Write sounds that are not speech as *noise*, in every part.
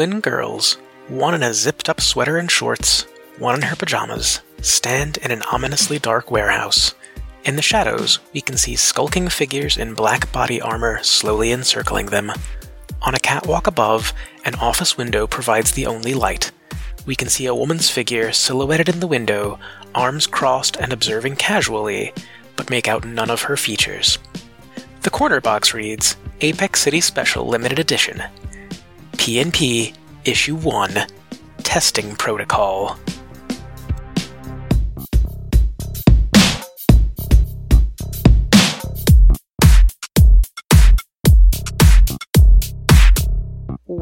Twin girls, one in a zipped up sweater and shorts, one in her pajamas, stand in an ominously dark warehouse. In the shadows, we can see skulking figures in black body armor slowly encircling them. On a catwalk above, an office window provides the only light. We can see a woman's figure silhouetted in the window, arms crossed and observing casually, but make out none of her features. The corner box reads Apex City Special Limited Edition. PNP Issue 1 Testing Protocol.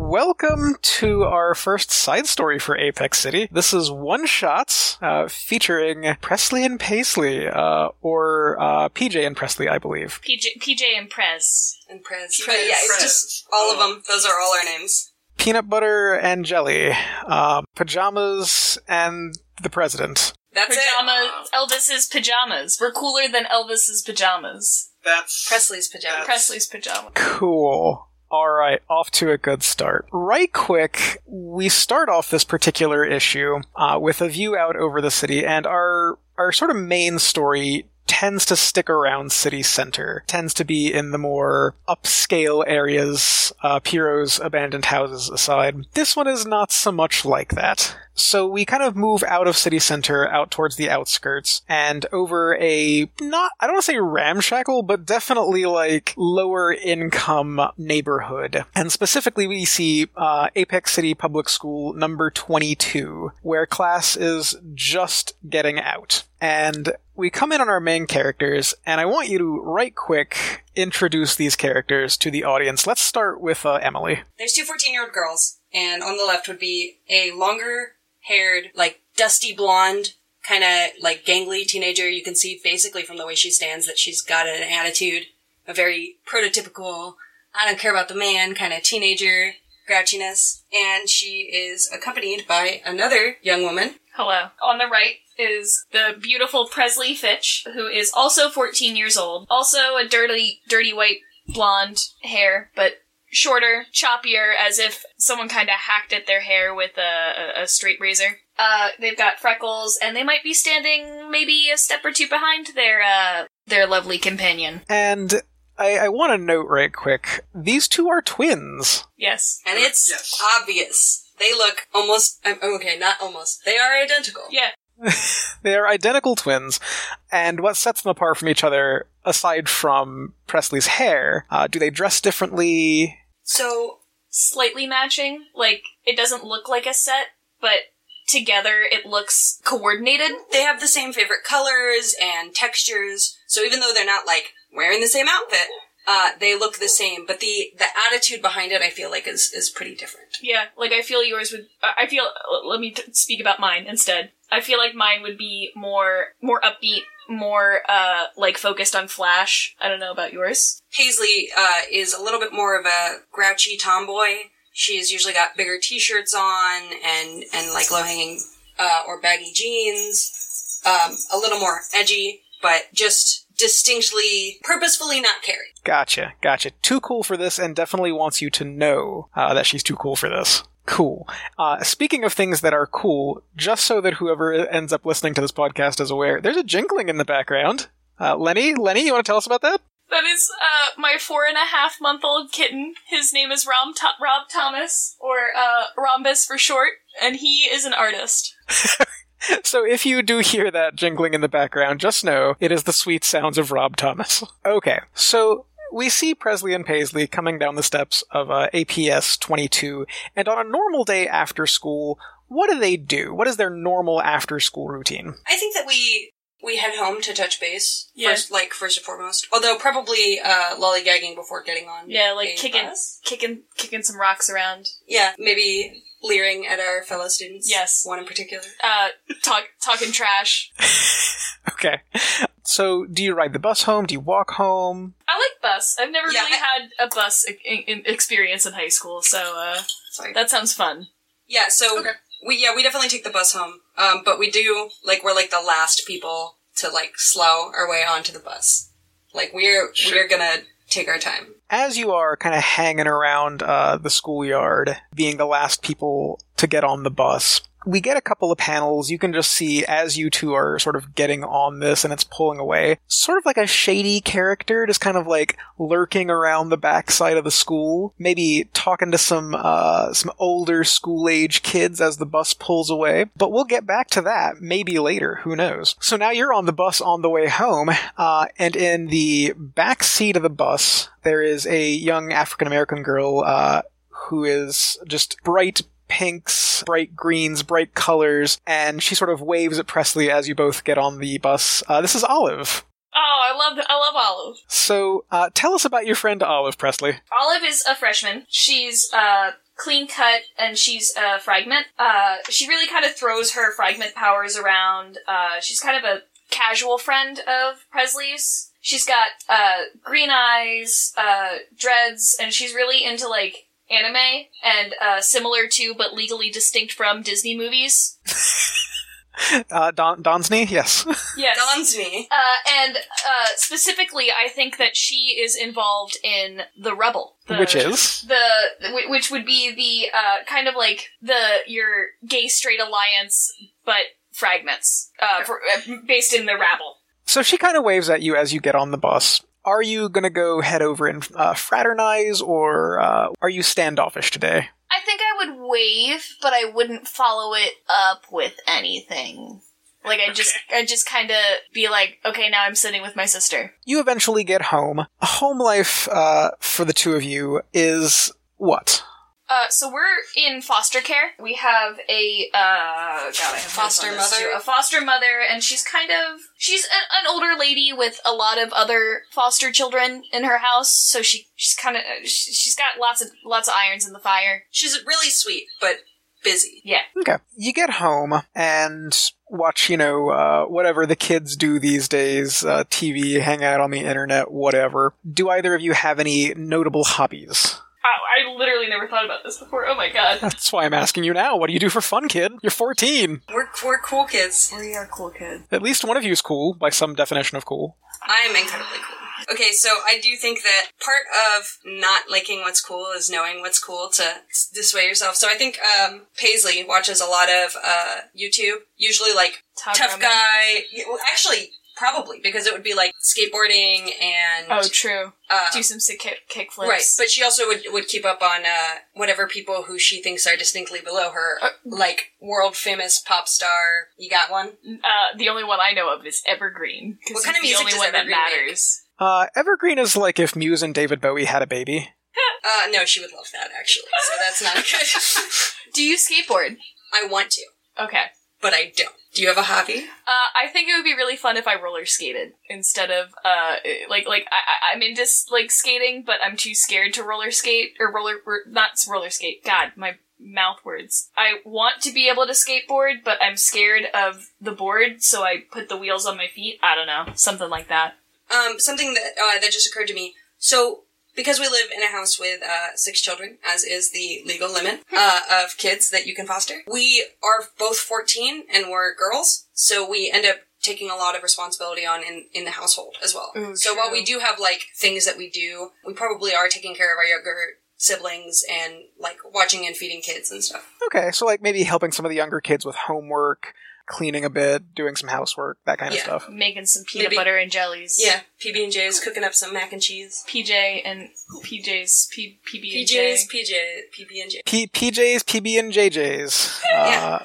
Welcome to our first side story for Apex City. This is One Shots, uh, featuring Presley and Paisley, uh, or uh, PJ and Presley, I believe. PJ, PJ and Prez. And Prez. Prez. Yeah, it's just all of them. Those are all our names. Peanut butter and jelly, uh, pajamas and the president. That's Pajamas. Elvis's pajamas. We're cooler than Elvis's pajamas. That's. Presley's pajamas. Presley's pajamas. Cool. All right, off to a good start. Right quick, we start off this particular issue uh, with a view out over the city, and our our sort of main story tends to stick around city center, tends to be in the more upscale areas, uh, Piero's abandoned houses aside. This one is not so much like that. So we kind of move out of city center, out towards the outskirts, and over a not I don't want to say ramshackle, but definitely like lower income neighborhood. And specifically, we see uh, Apex City Public School number 22, where class is just getting out. And we come in on our main characters, and I want you to right quick introduce these characters to the audience. Let's start with uh, Emily. There's two 14 year old girls, and on the left would be a longer haired, like dusty blonde, kind of like gangly teenager. You can see basically from the way she stands that she's got an attitude, a very prototypical, I don't care about the man kind of teenager grouchiness. And she is accompanied by another young woman. Hello. On the right is the beautiful Presley Fitch, who is also 14 years old. Also a dirty, dirty white blonde hair, but shorter, choppier, as if someone kind of hacked at their hair with a, a, a straight razor. Uh, they've got freckles, and they might be standing maybe a step or two behind their uh, their lovely companion. And I, I want to note right quick these two are twins. Yes. And it's Yes. obvious. They look almost, um, okay, not almost. They are identical. Yeah. *laughs* They are identical twins, and what sets them apart from each other, aside from Presley's hair, uh, do they dress differently? So, Slightly matching. Like, it doesn't look like a set, but together it looks coordinated. they have the same favorite colors and textures. So even though they're not like wearing the same outfit, uh, they look the same. But the the attitude behind it, I feel like, is is pretty different. Yeah, like I feel yours would. I feel. Let me t- speak about mine instead. I feel like mine would be more more upbeat, more uh like focused on flash. I don't know about yours. Paisley uh, is a little bit more of a grouchy tomboy. She's usually got bigger T-shirts on and and like low hanging uh, or baggy jeans. Um, a little more edgy, but just distinctly, purposefully not carried. Gotcha, gotcha. Too cool for this, and definitely wants you to know uh, that she's too cool for this. Cool. Uh, speaking of things that are cool, just so that whoever ends up listening to this podcast is aware, there's a jingling in the background. Uh, Lenny, Lenny, you want to tell us about that? That is uh my four and a half month old kitten. His name is Rom Tho- Rob Thomas, or uh Rhombus for short, and he is an artist. *laughs* So if you do hear that jingling in the background, just know it is the sweet sounds of Rob Thomas. Okay, so we see Presley and Paisley coming down the steps of uh, APS 22, and on a normal day after school, what do they do? What is their normal after school routine? I think that we we head home to touch base Yeah. first, like first and foremost. Although probably uh, lollygagging before getting on. Yeah, like a kicking, bus. kicking, kicking some rocks around. Yeah, maybe leering at our fellow students. Yes. one in particular. Uh, talk, talking trash. *laughs* *laughs* Okay. So do you ride the bus home? Do you walk home? I like bus. I've never Yeah, really I- had a bus e- e- experience in high school, so uh, Sorry. that sounds fun. Yeah, so Okay. we yeah we definitely take the bus home. Um, but we do like we're like the last people to like slow our way onto the bus. Like we're Sure. we're gonna take our time. As you are kind of hanging around uh, the schoolyard, being the last people to get on the bus, we get a couple of panels. You can just see as you two are sort of getting on this and it's pulling away, sort of like a shady character, just kind of like lurking around the backside of the school, maybe talking to some uh, some older school age kids as the bus pulls away. But we'll get back to that maybe later. Who knows? So now you're on the bus on the way home, uh, and in the back seat of the bus there is a young African American girl. Uh, who is just bright pinks, bright greens, bright colors, and she sort of waves at Presley as you both get on the bus. Uh, this is Olive. Oh, I love I love Olive. So, uh, tell us about your friend Olive, Presley. Olive is a freshman. She's uh clean cut and she's a fragment. Uh, she really kind of throws her fragment powers around. Uh, she's kind of a casual friend of Presley's. She's got uh green eyes, uh dreads, and she's really into like anime and uh, similar to but legally distinct from Disney movies. *laughs* Uh, Don Donsney, yes. *laughs* Yes. Don's me. Uh, and uh, specifically, I think that she is involved in the Rebel, the, Which is? the which would be the uh, kind of like the your gay straight alliance, but fragments uh, for, uh, based in the rabble. So she kind of waves at you as you get on the bus. Are you gonna go head over and uh, fraternize, or uh, are you standoffish today? I think I would wave, but I wouldn't follow it up with anything. Like I just, I just kind of be like, okay, now I'm sitting with my sister. You eventually get home. Home life uh, for the two of you is what? Uh, so we're in foster care. We have a uh, God, I have Foster notes on this mother? too. a foster mother, and she's kind of she's an, an older lady with a lot of other foster children in her house. So she she's kind of she's got lots of lots of irons in the fire. She's really sweet, but busy. Yeah, Okay. You get home and watch, you know, uh, whatever the kids do these days uh, TV, hang out on the internet, whatever. Do either of you have any notable hobbies? I, I literally never thought about this before. Oh my god, *laughs* That's why I'm asking you now. What do you do for fun, kid? You're 14. We're, we're cool kids. we are cool kids. At least one of you is cool, by some definition of cool. I am incredibly cool. Okay, so I do think that part of not liking what's cool is knowing what's cool to s- dissuade yourself. So I think um, Paisley watches a lot of uh, YouTube, usually like Todd tough guy. Well, actually, probably because it would be like skateboarding and Oh, true. uh, Do some sick kick, kick flips. Right, but she also would would keep up on uh, whatever people who she thinks are distinctly below her, Uh, like world famous pop star. You got one? uh, the only one I know of is Evergreen. What kind of music the only does one that Evergreen make? matters. Uh, Evergreen is like if Muse and David Bowie had a baby. *laughs* Uh, no, she would love that actually. So that's not *laughs* good. Do you skateboard? I want to, Okay. But I don't. Do you have a hobby? Uh, I think it would be really fun if I roller skated instead of uh, like like I, I- I'm into like skating, but I'm too scared to roller skate or roller not roller skate. God, my mouth words. I want to be able to skateboard, but I'm scared of the board, so I put the wheels on my feet. I don't know, something like that. Um, something that uh, that just occurred to me. So, because we live in a house with uh, six children, as is the legal limit uh, of kids that you can foster, we are both fourteen and we're girls, so we end up taking a lot of responsibility on in, in the household as well. Ooh, so while we do have like things that we do, we probably are taking care of our younger siblings and like watching and feeding kids and stuff. Okay, so like maybe helping some of the younger kids with homework, cleaning a bit, doing some housework, that kind of Yeah. stuff. Making some peanut Maybe- butter and jellies. Yeah, PB and J's cooking up some mac and cheese. PJ and PJ's P, PB and J. PJ's, PJ, PB and J. P- PJs, PB and JJs. *laughs* Uh,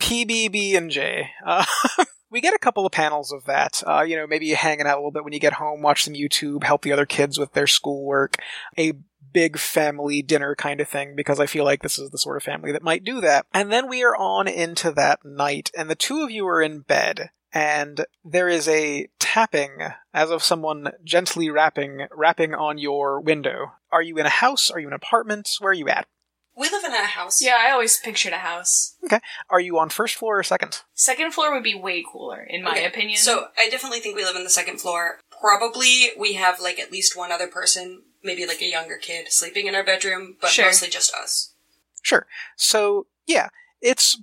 PBB and J. Uh, *laughs* we get a couple of panels of that. Uh, you know, maybe hanging out a little bit when you get home, watch some YouTube, help the other kids with their schoolwork. A big family dinner kind of thing because I feel like this is the sort of family that might do that. And then we are on into that night and the two of you are in bed and there is a tapping as of someone gently rapping rapping on your window. Are you in a house? Are you in an apartment? Where are you at? We live in a house. Yeah, I always pictured a house. Okay. Are you on first floor or second? Second floor would be way cooler, in my Okay, opinion. So I definitely think we live on the second floor. Probably we have like at least one other person, maybe like a younger kid, sleeping in our bedroom, but Sure. mostly just us. Sure. So, yeah, it's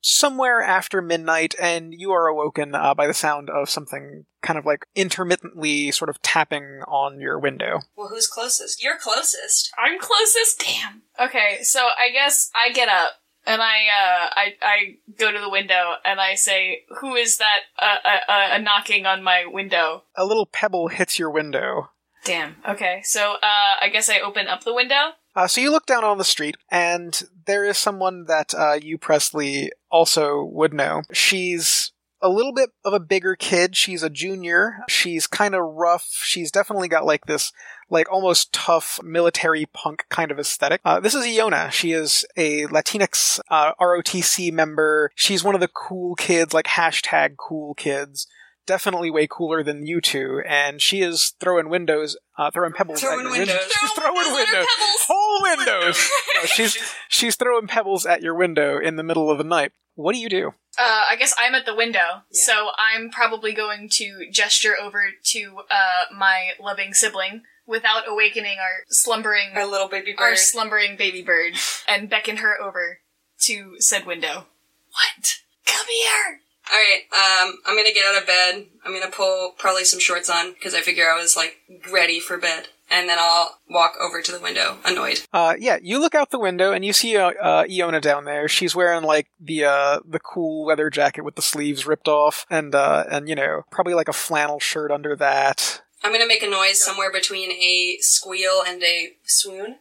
somewhere after midnight, and you are awoken uh, by the sound of something kind of like intermittently sort of tapping on your window. Well, who's closest? You're closest. I'm closest. Damn. Okay, so I guess I get up and I uh, I I go to the window and I say, "Who is that? Uh, uh, uh, knocking on my window?" A little pebble hits your window. Damn. Okay, so uh, I guess I open up the window. Uh, so you look down on the street, and there is someone that uh, you, Presley, also would know. She's a little bit of a bigger kid. She's a junior. She's kind of rough. She's definitely got like this, like almost tough military punk kind of aesthetic. Uh, this is Iona. She is a Latinx uh, ROTC member. She's one of the cool kids, like hashtag cool kids. Definitely way cooler than you two, and she is throwing windows, uh, throwing pebbles Throwing at your windows. window. She's Throwing throwing windows at windows, pebbles. whole windows. *laughs* No, she's she's throwing pebbles at your window in the middle of the night. What do you do? Uh, I guess I'm at the window, Yeah. so I'm probably going to gesture over to uh, my loving sibling without awakening our slumbering Our little baby our slumbering baby bird and beckon her over to said window. What? Come here. All right, um, I'm gonna get out of bed. I'm gonna pull probably some shorts on because I figure I was like ready for bed, and then I'll walk over to the window, annoyed. Uh, yeah, you look out the window and you see uh, uh, Iona down there. She's wearing like the uh, the cool leather jacket with the sleeves ripped off, and uh, and you know probably like a flannel shirt under that. I'm gonna make a noise somewhere between a squeal and a swoon.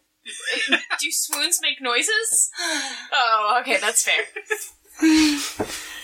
*laughs* Do swoons make noises? Oh, okay, that's fair. *laughs*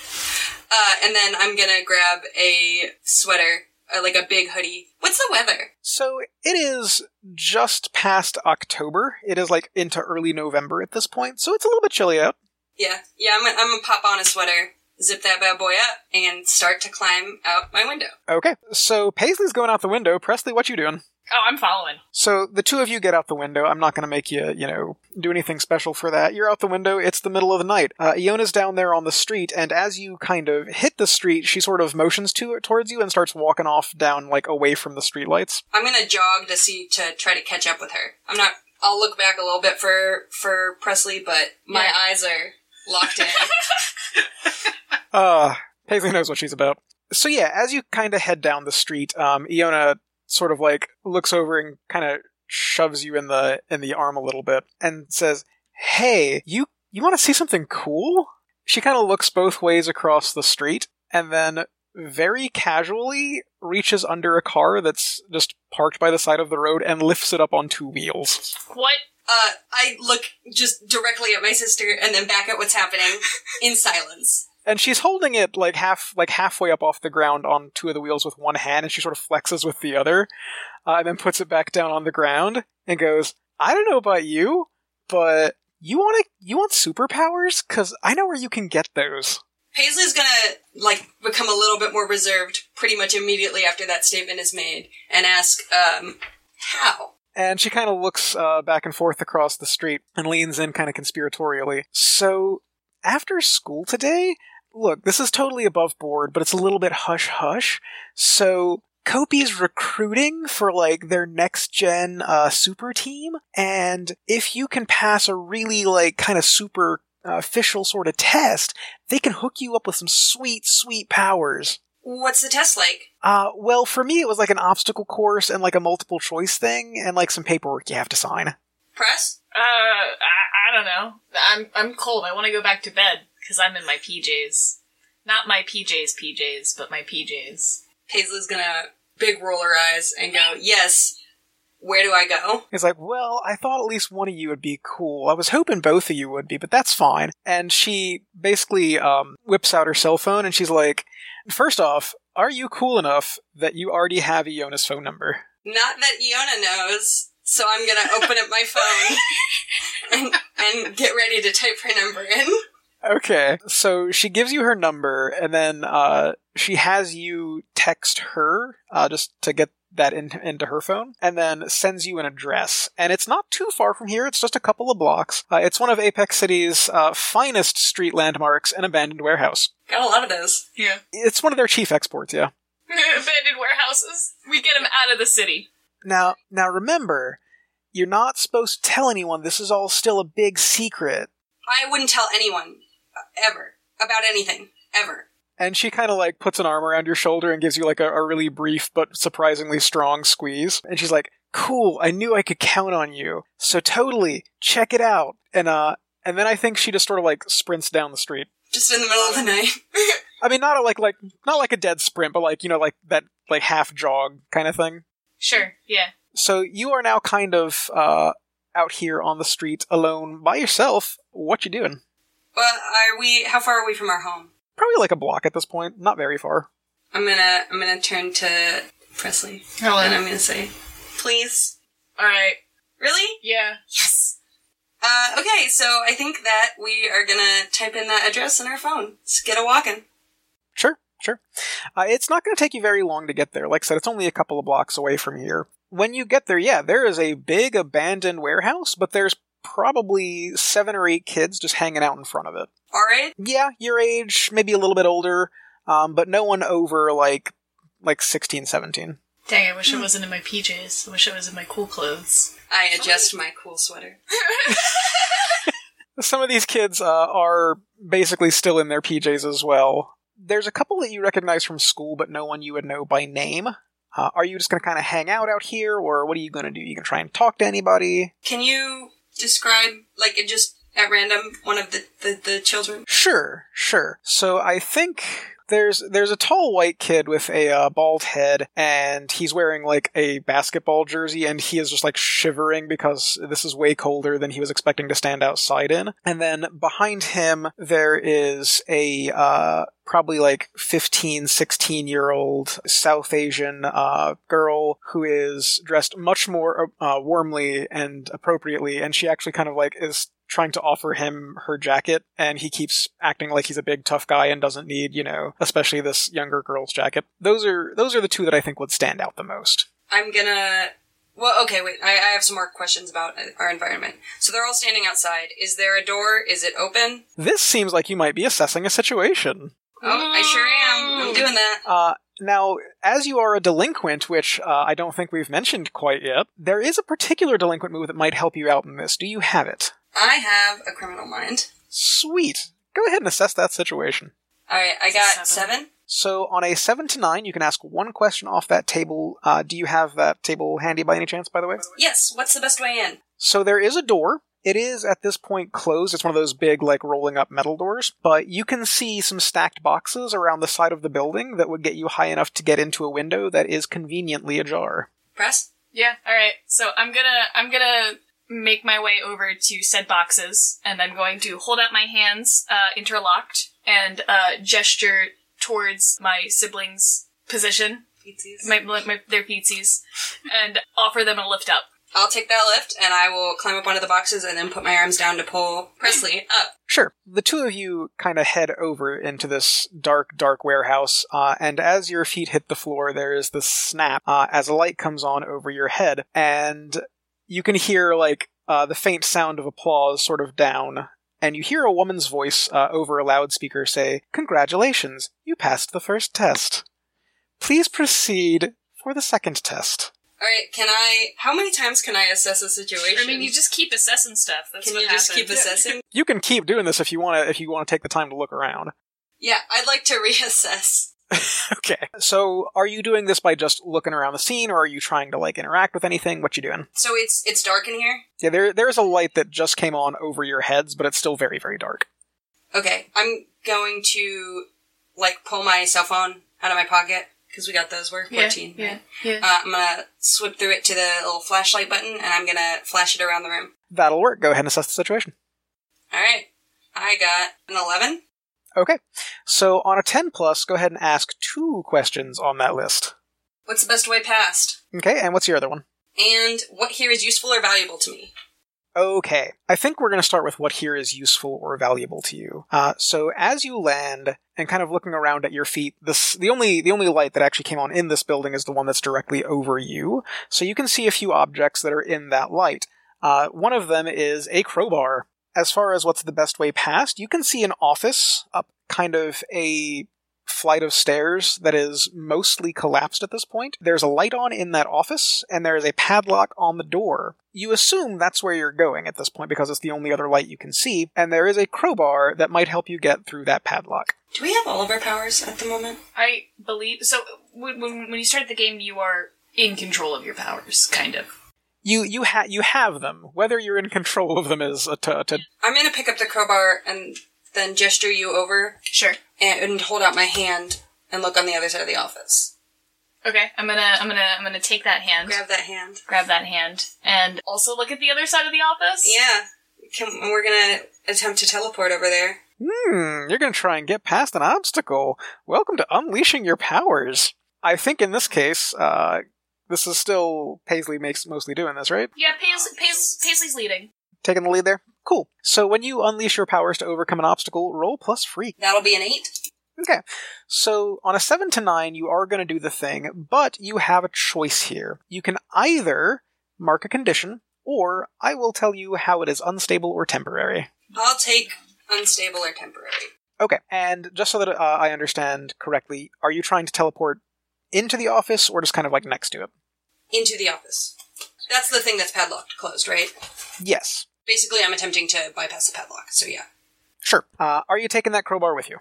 Uh, and then I'm gonna grab a sweater, uh, like a big hoodie. What's the weather? So it is just past October. It is like into early November at this point, so it's a little bit chilly out. Yeah, yeah, I'm gonna, I'm gonna pop on a sweater, zip that bad boy up, and start to climb out my window. Okay, so Paisley's going out the window. Presley, what you doing? Oh, I'm following. So the two of you get out the window. I'm not going to make you, you know, do anything special for that. You're out the window. It's the middle of the night. Uh, Iona's down there on the street, and as you kind of hit the street, she sort of motions to towards you and starts walking off down like away from the streetlights. I'm gonna jog to see to try to catch up with her. I'm not. I'll look back a little bit for for Presley, but my Yeah. eyes are locked in. *laughs* Uh, Paisley knows what she's about. So yeah, as you kind of head down the street, um, Iona sort of like looks over and kind of shoves you in the in the arm a little bit and says, "Hey, you you want to see something cool?" She kind of looks both ways across the street and then very casually reaches under a car that's just parked by the side of the road and lifts it up on two wheels. What? uh, I look just directly at my sister and then back at what's happening in silence. And she's holding it like half, like halfway up off the ground on two of the wheels with one hand, and she sort of flexes with the other, uh, and then puts it back down on the ground and goes, "I don't know about you, but you want to, you want superpowers? Cause I know where you can get those." Paisley's gonna like become a little bit more reserved pretty much immediately after that statement is made and ask, um, how? And she kind of looks uh, back and forth across the street and leans in kind of conspiratorially. So, after school today, look, this is totally above board, but it's a little bit hush hush. So, Kopi's recruiting for like their next gen uh, super team, and if you can pass a really like kind of super uh, official sort of test, they can hook you up with some sweet, sweet powers. What's the test like? Uh, well, for me, it was like an obstacle course and like a multiple choice thing, and like some paperwork you have to sign. Press? Uh, I, I don't know. I'm I'm cold. I want to go back to bed because I'm in my PJs. Not my PJs, PJs, but my PJs. Paisley's gonna big roll her eyes and go, yes, where do I go? He's like, well, I thought at least one of you would be cool. I was hoping both of you would be, but that's fine. And she basically um, whips out her cell phone and she's like, first off, are you cool enough that you already have Iona's phone number? Not that Iona knows, so I'm gonna open up my phone *laughs* and, and get ready to type her number in. Okay. So she gives you her number and then uh, she has you text her uh, just to get that in, into her phone and then sends you an address. And it's not too far from here. It's just a couple of blocks. Uh, it's one of Apex City's uh, finest street landmarks, an abandoned warehouse. Got a lot of those. Yeah. It's one of their chief exports, yeah. *laughs* Abandoned warehouses. We get them out of the city. Now, now remember, you're not supposed to tell anyone. This is all still a big secret. I wouldn't tell anyone, ever. about anything ever. And she kind of like puts an arm around your shoulder and gives you like a, a really brief but surprisingly strong squeeze. And she's like, "Cool, I knew I could count on you. So totally, check it out." And uh, and then I think she just sort of like sprints down the street. Just in the middle of the night. *laughs* I mean, not a, like like not like a dead sprint, but like you know like that like half jog kind of thing. Sure, yeah. So you are now kind of uh out here on the street alone by yourself. What you doing? Well, are we? How far are we from our home? Probably like a block at this point, not very far. I'm gonna I'm gonna turn to Presley Hello. and I'm gonna say, please. Alright. Really? Yeah. Yes. Uh, okay, so I think that we are gonna type in that address in our phone. Let's get a walking. Sure, sure. Uh, it's not going to take you very long to get there. Like I said, it's only a couple of blocks away from here. When you get there, yeah, there is a big abandoned warehouse, but there's probably seven or eight kids just hanging out in front of it. All right. Yeah, your age, maybe a little bit older, um, but no one over like like 16, 17. Dang, I wish I wasn't in my PJs. I wish I was in my cool clothes. I adjust my cool sweater. *laughs* Some of these kids uh, are basically still in their PJs as well. There's a couple that you recognize from school, but no one you would know by name. Uh, are you just going to kind of hang out out here, or what are you going to do? You can try and talk to anybody? Can you describe, like, just at random, one of the, the, the children? Sure, sure. So I think there's there's a tall white kid with a uh, bald head, and he's wearing like a basketball jersey, and he is just like shivering because this is way colder than he was expecting to stand outside in. And then behind him there is a uh, probably like 15, 16 year old South Asian uh, girl who is dressed much more uh, warmly and appropriately, and she actually kind of like is trying to offer him her jacket, and he keeps acting like he's a big tough guy and doesn't need, you know, especially this younger girl's jacket. Those are those are the two that I think would stand out the most. I'm gonna. Well, okay, wait. I, I have some more questions about uh, our environment. So they're all standing outside. Is there a door? Is it open? This seems like you might be assessing a situation. Oh, I sure am. I'm doing that. Uh, now, as you are a delinquent, which uh, I don't think we've mentioned quite yet, there is a particular delinquent move that might help you out in this. Do you have it? I have a criminal mind. Sweet. Go ahead and assess that situation. All right, I got Seven. seven. So, on a 7 to 9, you can ask one question off that table. Uh, do you have that table handy by any chance, by the way? Yes. What's the best way in? So, there is a door. It is at this point closed. It's one of those big, like, rolling up metal doors. But you can see some stacked boxes around the side of the building that would get you high enough to get into a window that is conveniently ajar. Press. Yeah, alright. So I'm gonna I'm gonna make my way over to said boxes, and I'm going to hold out my hands, uh, interlocked, and uh, gesture towards my siblings' position, Feetsies. my, my their pizzas, and offer them a lift up. I'll take that lift and I will climb up one of the boxes and then put my arms down to pull Presley up. Sure. The two of you kind of head over into this dark, dark warehouse, uh, and as your feet hit the floor, there is this snap uh, as a light comes on over your head, and you can hear like uh, the faint sound of applause sort of down. And you hear a woman's voice uh, over a loudspeaker say, Congratulations, you passed the first test. Please proceed for the second test. All right, can I? How many times can I assess a situation? I mean, you just keep assessing stuff. That's can what you just keep happens. assessing? *laughs* You can keep doing this if you want to. If you want to take the time to look around. Yeah, I'd like to *laughs* reassess. *laughs* okay. So, are you doing this by just looking around the scene, or are you trying to like interact with anything? What you doing? So it's it's dark in here. Yeah, there there is a light that just came on over your heads, but it's still very very dark. Okay, I'm going to like pull my cell phone out of my pocket because we got those. We're fourteen. yeah, right? yeah. Uh, I'm gonna swip through it to the little flashlight button, and I'm gonna flash it around the room. That'll work. Go ahead and assess the situation. All right, I got an eleven. Okay. So on a ten plus, go ahead and ask two questions on that list. What's the best way past? Okay, and what's your other one? And what here is useful or valuable to me? Okay, I think we're going to start with what here is useful or valuable to you. Uh, so as you land and kind of looking around at your feet, this the only the only light that actually came on in this building is the one that's directly over you. So you can see a few objects that are in that light. Uh, one of them is a crowbar. As far as what's the best way past, you can see an office up kind of a flight of stairs that is mostly collapsed at this point. There's a light on in that office, and there is a padlock on the door. You assume that's where you're going at this point because it's the only other light you can see, and there is a crowbar that might help you get through that padlock. Do we have all of our powers at the moment? I believe so. When, when when you start the game, you are in control of your powers, kind of. You you ha- you have them. Whether you're in control of them is a t- a t- I'm gonna pick up the crowbar and then gesture you over Sure. And, and hold out my hand and look on the other side of the office. Okay. I'm gonna I'm gonna I'm gonna take that hand, Grab that hand. grab that hand, and also look at the other side of the office. Yeah. Can, we're gonna attempt to teleport over there. Hmm, you're going to try and get past an obstacle. Welcome to unleashing your powers. I think in this case, uh, this is still Paisley makes mostly doing this, right? Yeah. Paisley, Paisley, Paisley's leading. Taking the lead there. Cool. So when you unleash your powers to overcome an obstacle, roll plus freak. That'll be an eight. Okay. So on a 7 to 9, you are going to do the thing, but you have a choice here. You can either mark a condition, or I will tell you how it is unstable or temporary. I'll take unstable or temporary. Okay, and just so that uh, I understand correctly, are you trying to teleport into the office or just kind of like next to it? Into the office. That's the thing that's padlocked closed, right? Yes. Basically, I'm attempting to bypass the padlock, so yeah. Sure. Uh, are you taking that crowbar with you?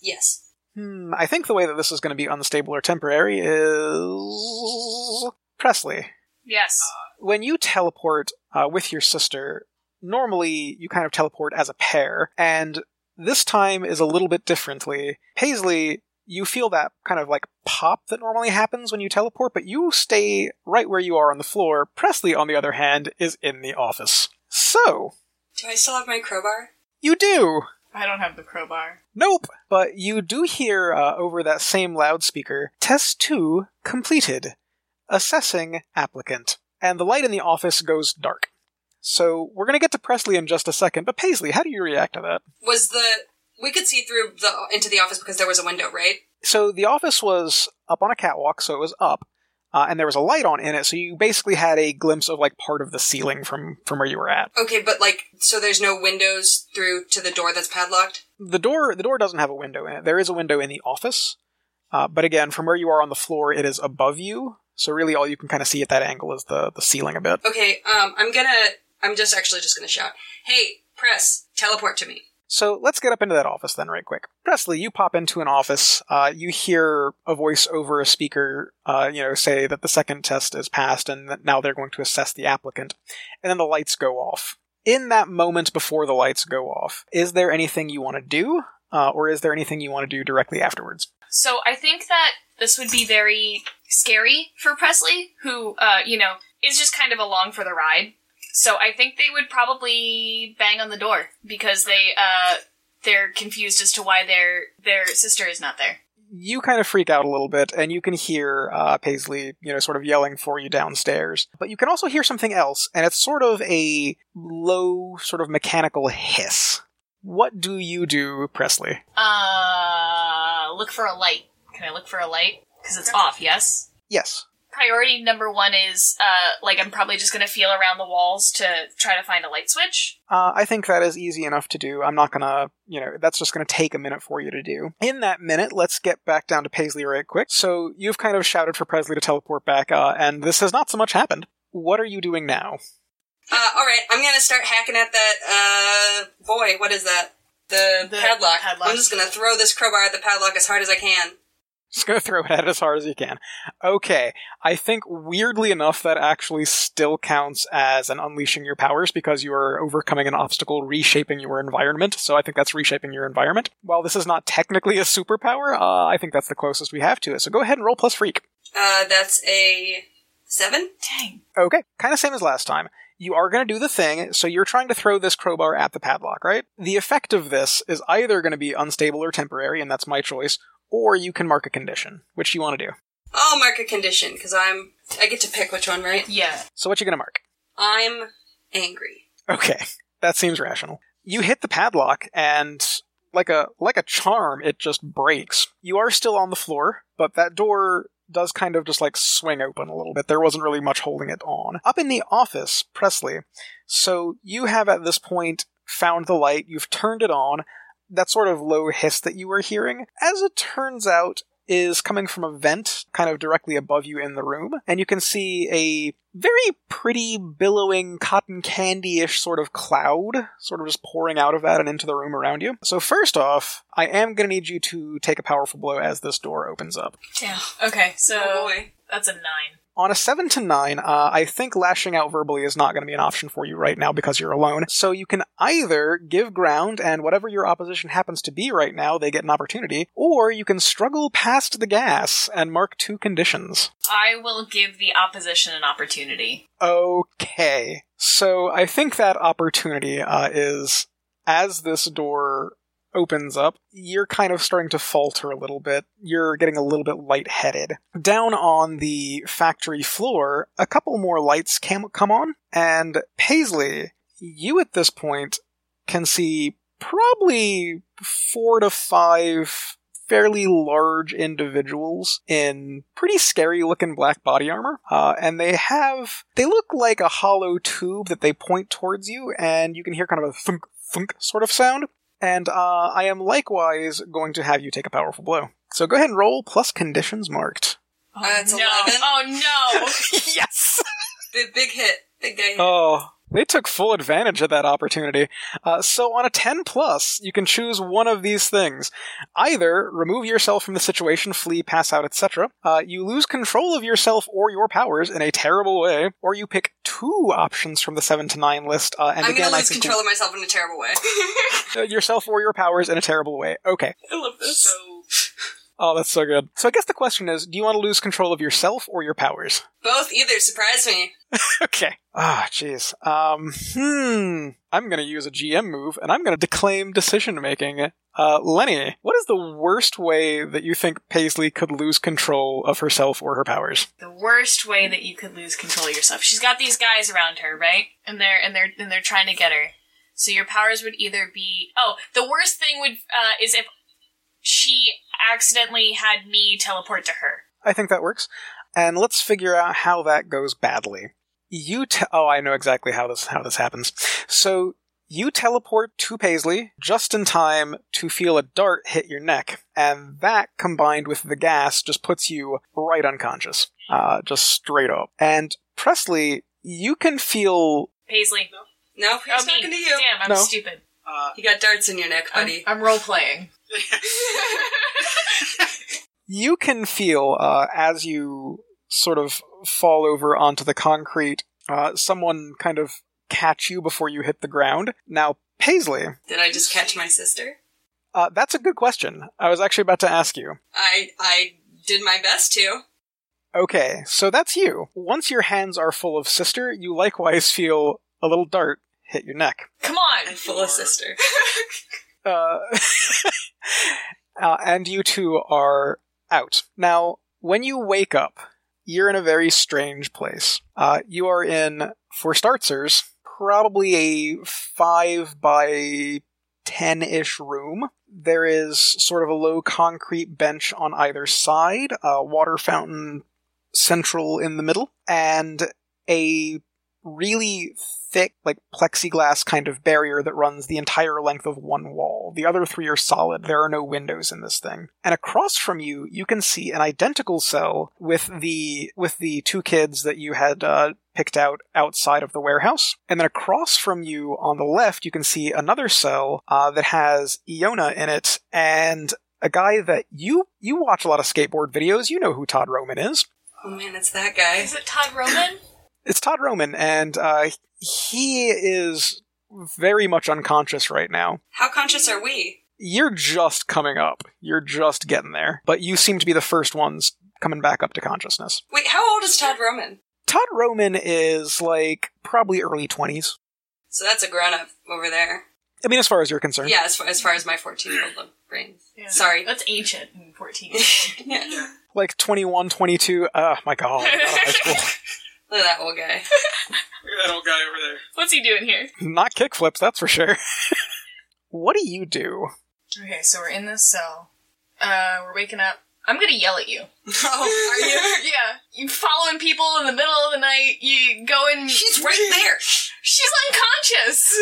Yes. Hmm, I think the way that this is going to be unstable or temporary is. Presley. Yes. When you teleport uh, with your sister, normally you kind of teleport as a pair, and this time is a little bit differently. Paisley, you feel that kind of like pop that normally happens when you teleport, but you stay right where you are on the floor. Presley, on the other hand, is in the office. So, Do I still have my crowbar? you do! I don't have the crowbar. Nope! But you do hear uh, over that same loudspeaker Test 2 completed. Assessing applicant. And the light in the office goes dark. So we're going to get to Presley in just a second, but Paisley, how do you react to that? Was the we could see through the into the office because there was a window, right? So the office was up on a catwalk, so it was up, uh, and there was a light on in it, so you basically had a glimpse of like part of the ceiling from from where you were at. Okay, but like so there's no windows through to the door that's padlocked? The door the door doesn't have a window in it. There is a window in the office, uh, but again, from where you are on the floor, it is above you. So really, all you can kind of see at that angle is the the ceiling a bit. Okay, um I'm gonna I'm just actually just gonna shout, Hey, press, teleport to me. So let's get up into that office then, right quick. Presley, you pop into an office. Uh, you hear a voice over a speaker, uh, you know, say that the second test is passed and that now they're going to assess the applicant. And then the lights go off. In that moment before the lights go off, is there anything you want to do, uh, or is there anything you want to do directly afterwards? So I think that this would be very scary for Presley, who, uh, you know, is just kind of along for the ride. So I think they would probably bang on the door because they, uh, they're confused as to why their their sister is not there. you kind of freak out a little bit, and you can hear uh, Paisley, you know, sort of yelling for you downstairs. But you can also hear something else, and it's sort of a low, sort of mechanical hiss. What do you do, Presley? Uh, look for a light. Can I look for a light? Because it's off. Yes. Yes. Priority number one is, uh, like I'm probably just gonna feel around the walls to try to find a light switch. Uh, I think that is easy enough to do. I'm not gonna, you know, that's just gonna take a minute for you to do. In that minute, let's get back down to Paisley right quick. So you've kind of shouted for Presley to teleport back, uh, and this has not so much happened. What are you doing now? Uh alright, I'm gonna start hacking at that uh boy, what is that? The, The padlock. padlock. I'm just gonna throw this crowbar at the padlock as hard as I can. Just gonna throw it at as hard as you can. Okay, I think weirdly enough that actually still counts as an unleashing your powers because you are overcoming an obstacle, reshaping your environment. So I think that's reshaping your environment. While this is not technically a superpower, uh, I think that's the closest we have to it. So go ahead and roll plus freak. Uh that's a seven? Dang. Okay, kind of same as last time. You are going to do the thing, so you're trying to throw this crowbar at the padlock, right? The effect of this is either going to be unstable or temporary, and that's my choice, or you can mark a condition, which you want to do. I'll mark a condition, because I'm I get to pick which one, right? Yeah. So what you going to mark? I'm angry. Okay, *laughs* that seems rational. You hit the padlock, and like a like a charm, it just breaks. You are still on the floor, but that door does kind of just like swing open a little bit. There wasn't really much holding it on. Up in the office, Presley. So you have at this point found the light. You've turned it on. That sort of low hiss that you were hearing, as it turns out, is coming from a vent kind of directly above you in the room, and you can see a very pretty billowing cotton candy-ish sort of cloud sort of just pouring out of that and into the room around you. So first off, I am going to need you to take a powerful blow as this door opens up. Yeah. Okay, so Oh boy. that's a nine. On a 7 to 9, uh, I think lashing out verbally is not going to be an option for you right now because you're alone. So you can either give ground and whatever your opposition happens to be right now, they get an opportunity, or you can struggle past the gas and mark two conditions. I will give the opposition an opportunity. Okay. So I think that opportunity uh, is as this door opens up, you're kind of starting to falter a little bit. You're getting a little bit lightheaded. Down on the factory floor, a couple more lights cam- come on, and Paisley, you at this point can see probably four to five fairly large individuals in pretty scary looking black body armor. Uh, and they have, they look like a hollow tube that they point towards you, and you can hear kind of a thunk, thunk sort of sound. And uh, I am likewise going to have you take a powerful blow. So go ahead and roll plus conditions marked. Oh, That's no. 11. Oh no. *laughs* yes! Big, big hit. Big guy hit. Oh, they took full advantage of that opportunity. Uh, so on a 10 plus, you can choose one of these things. Either remove yourself from the situation, flee, pass out, etc. Uh, you lose control of yourself or your powers in a terrible way, or you pick two options from the 7 to 9 list. Uh, and I'm again, I lose control of myself in a terrible way. *laughs* uh, yourself or your powers in a terrible way. Okay. I love this. Oh, that's so good. So I guess the question is, do you want to lose control of yourself or your powers? Both either surprise me. *laughs* Okay. Ah, jeez. Um, hmm. I'm gonna use a GM move, and I'm gonna disclaim decision making. Uh, Lenny, what is the worst way that you think Paisley could lose control of herself or her powers? The worst way that you could lose control of yourself. She's got these guys around her, right? And they're and they're and they're trying to get her. So your powers would either be oh, the worst thing would uh, is if she accidentally had me teleport to her. I think that works. And let's figure out how that goes badly. You te- oh, I know exactly how this how this happens. So you teleport to Paisley just in time to feel a dart hit your neck, and that combined with the gas just puts you right unconscious, uh, just straight up. And Presley, you can feel Paisley. No, Oh, he's me. talking to you. Damn, I'm No. stupid. You got darts in your neck, I'm, buddy. I'm role playing. *laughs* you can feel uh, as you sort of fall over onto the concrete, uh, someone kind of catch you before you hit the ground. Now, Paisley, Did I just catch my sister? uh, that's a good question. I was actually about to ask you. I I did my best to. Okay, so that's you. Once your hands are full of sister, you likewise feel a little dart hit your neck. Come on. I'm full of sister. *laughs* Uh, *laughs* uh, and you two are out. Now, when you wake up, you're in a very strange place. Uh, you are in, for starters, probably a 5 by 10 ish room. There is sort of a low concrete bench on either side, a water fountain central in the middle, and a really thick, like plexiglass kind of barrier that runs the entire length of one wall. The other three are solid. There are no windows in this thing. And across from you, you can see an identical cell with the with the two kids that you had uh, picked out outside of the warehouse. And then across from you on the left, you can see another cell uh, that has Iona in it and a guy that you you watch a lot of skateboard videos. You know who Todd Roman is. Oh man, it's that guy. Is it Todd Roman? It's Todd Roman, and uh, he is very much unconscious right now. How conscious are we? You're just coming up. You're just getting there. But you seem to be the first ones coming back up to consciousness. Wait, how old is Todd Roman? Todd Roman is like probably early 20s. So that's a grown up over there. I mean, as far as you're concerned. Yeah, as far as, far as my 14 year old brain. Yeah. Sorry. That's ancient in 14. *laughs* yeah. Like 21, 22. Oh my god. Out of high school. *laughs* Look at that old guy. *laughs* Look at that old guy over there. What's he doing here? Not kickflips, that's for sure. *laughs* what do you do? Okay, so we're in this cell. Uh, we're waking up. I'm gonna yell at you. *laughs* Oh, are you? yeah. You following people in the middle of the night. You going. She's right there. She's unconscious.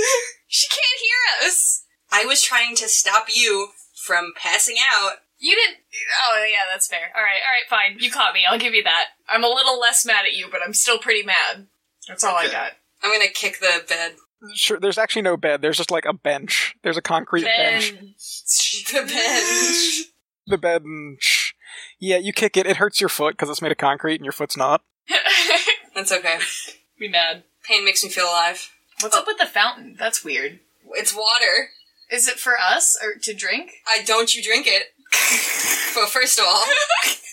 she can't hear us. I was trying to stop you from passing out. You didn't. Oh yeah, that's fair. All right, all right, fine. You caught me. I'll give you that. I'm a little less mad at you, but I'm still pretty mad. That's all I got. I'm gonna kick the bed. Sure, there's actually no bed. There's just like a bench. There's a concrete bench. Ben. *laughs* The bench. *laughs* The bench. Yeah, you kick it. It hurts your foot because it's made of concrete and your foot's not. *laughs* That's okay. Be mad. Pain makes me feel alive. What's up with the fountain? That's weird. It's water. Is it for us or to drink? I don't you drink it. Well, first of all, *laughs*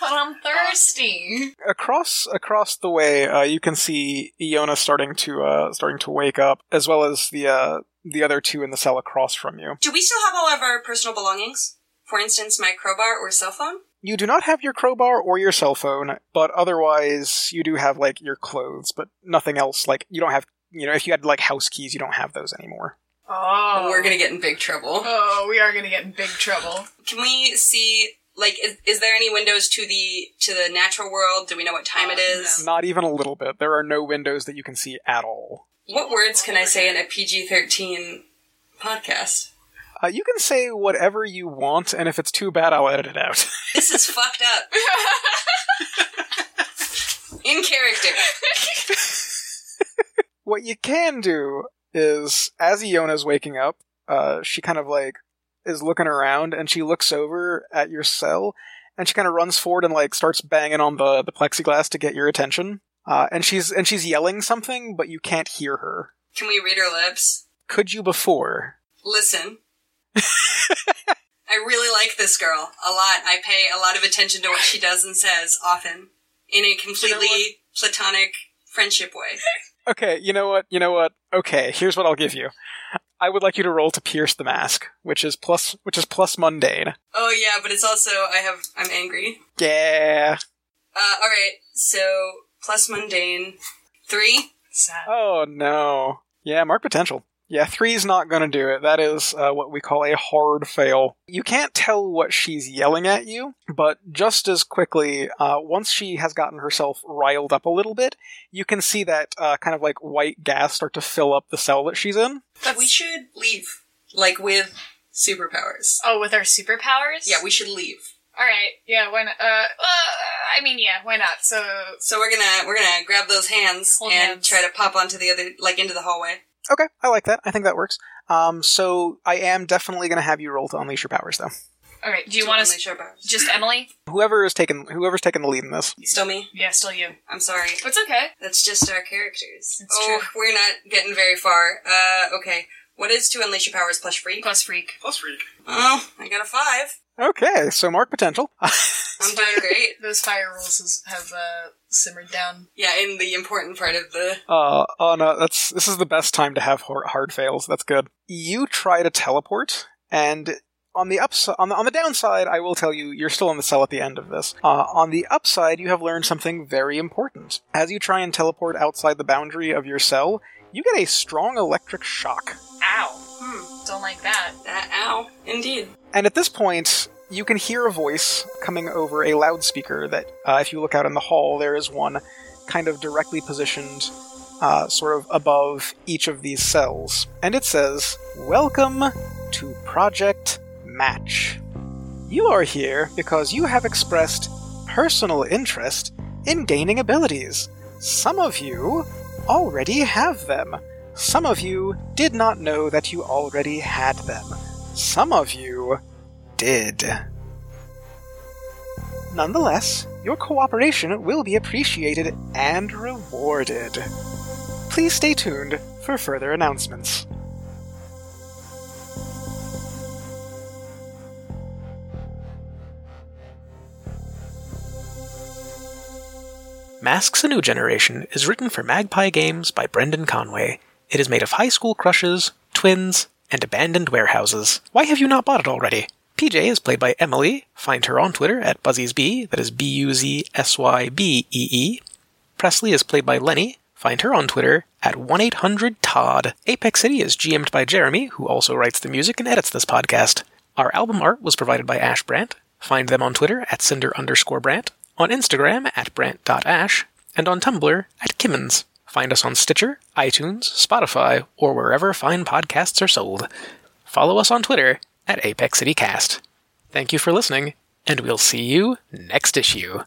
But I'm thirsty. Across across the way, uh, you can see Iona starting to uh, starting to wake up, as well as the uh, the other two in the cell across from you. do we still have all of our personal belongings? For instance, my crowbar or cell phone? You do not have your crowbar or your cell phone, but otherwise you do have like your clothes, but nothing else. Like you don't have, you know, if you had like house keys, you don't have those anymore. Oh, We're gonna get in big trouble. Oh, we are gonna get in big trouble. Can we see? Like, is, is there any windows to the to the natural world? Do we know what time it Uh, is? Not even a little bit. There are no windows that you can see at all. What words can I say in a PG thirteen podcast? Uh, you can say whatever you want, and if it's too bad, I'll edit it out. *laughs* This is fucked up. *laughs* In character. what you can do is, as Iona's waking up, uh, she kind of like is looking around, and she looks over at your cell, and she kind of runs forward and like starts banging on the the plexiglass to get your attention. Uh, and she's and she's yelling something, but you can't hear her. Can we read her lips? Could you before? Listen. *laughs* I really like this girl a lot. I pay a lot of attention to what she does and says often in a completely platonic friendship way. *laughs* Okay, you know what? You know what? Okay, here's what I'll give you. I would like you to roll to pierce the mask, which is plus which is plus mundane. Oh yeah, but it's also I have I'm angry. Yeah. Uh, all right, so plus mundane three. Sad. Oh no. Yeah, mark potential. Yeah, three's not gonna do it. That is uh, what we call a hard fail. You can't tell what she's yelling at you, but just as quickly, uh, once she has gotten herself riled up a little bit, you can see that uh, kind of like white gas start to fill up the cell that she's in. But we should leave, like with superpowers. Oh, with our superpowers? Yeah, we should leave. All right. Yeah. Why not? Uh, uh, I mean, yeah. Why not? So, So we're gonna we're gonna grab those hands Hold and hands. try to pop onto the other like into the hallway. Okay, I like that. I think that works. Um, so I am definitely gonna have you roll to unleash your powers, though. all right. Do you want to unleash our powers? just Emily? Whoever is taking whoever's taking the lead in this. Still me? Yeah, still you. I'm sorry. It's okay. That's just our characters. It's oh, true. we're not getting very far. Uh, okay. What is to unleash your powers plus freak? Plus freak. Plus freak. Oh, I got a five. Okay, so mark potential. *laughs* I'm doing great. Those fire rules has, have uh, simmered down. Yeah, in the important part of the. Uh, oh no, that's this is the best time to have hard fails. That's good. You try to teleport, and on the upside, on the on the downside, I will tell you, you're still in the cell at the end of this. Uh, on the upside, you have learned something very important. As you try and teleport outside the boundary of your cell, you get a strong electric shock. Ow. Hmm. Don't like that. That, ow. Indeed. And at this point, you can hear a voice coming over a loudspeaker that, uh, if you look out in the hall, there is one kind of directly positioned, uh, sort of above each of these cells. And it says, Welcome to Project Match. You are here because you have expressed personal interest in gaining abilities. Some of you already have them. Some of you did not know that you already had them. Some of you did. Nonetheless, your cooperation will be appreciated and rewarded. Please stay tuned for further announcements. Masks a New Generation is written for Magpie Games by Brendan Conway. It is made of high school crushes, twins, and abandoned warehouses. Why have you not bought it already? PJ is played by Emily. Find her on Twitter at BuzziesB, that is B U Z S Y B E E. Presley is played by Lenny. Find her on Twitter at 1 800 Todd. Apex City is GM'd by Jeremy, who also writes the music and edits this podcast. Our album art was provided by Ash Brandt. Find them on Twitter at cinder underscore Brandt, on Instagram at brant.ash, and on Tumblr at Kimmins. Find us on Stitcher, iTunes, Spotify, or wherever fine podcasts are sold. follow us on Twitter at Apex City Cast. Thank you for listening, and we'll see you next issue.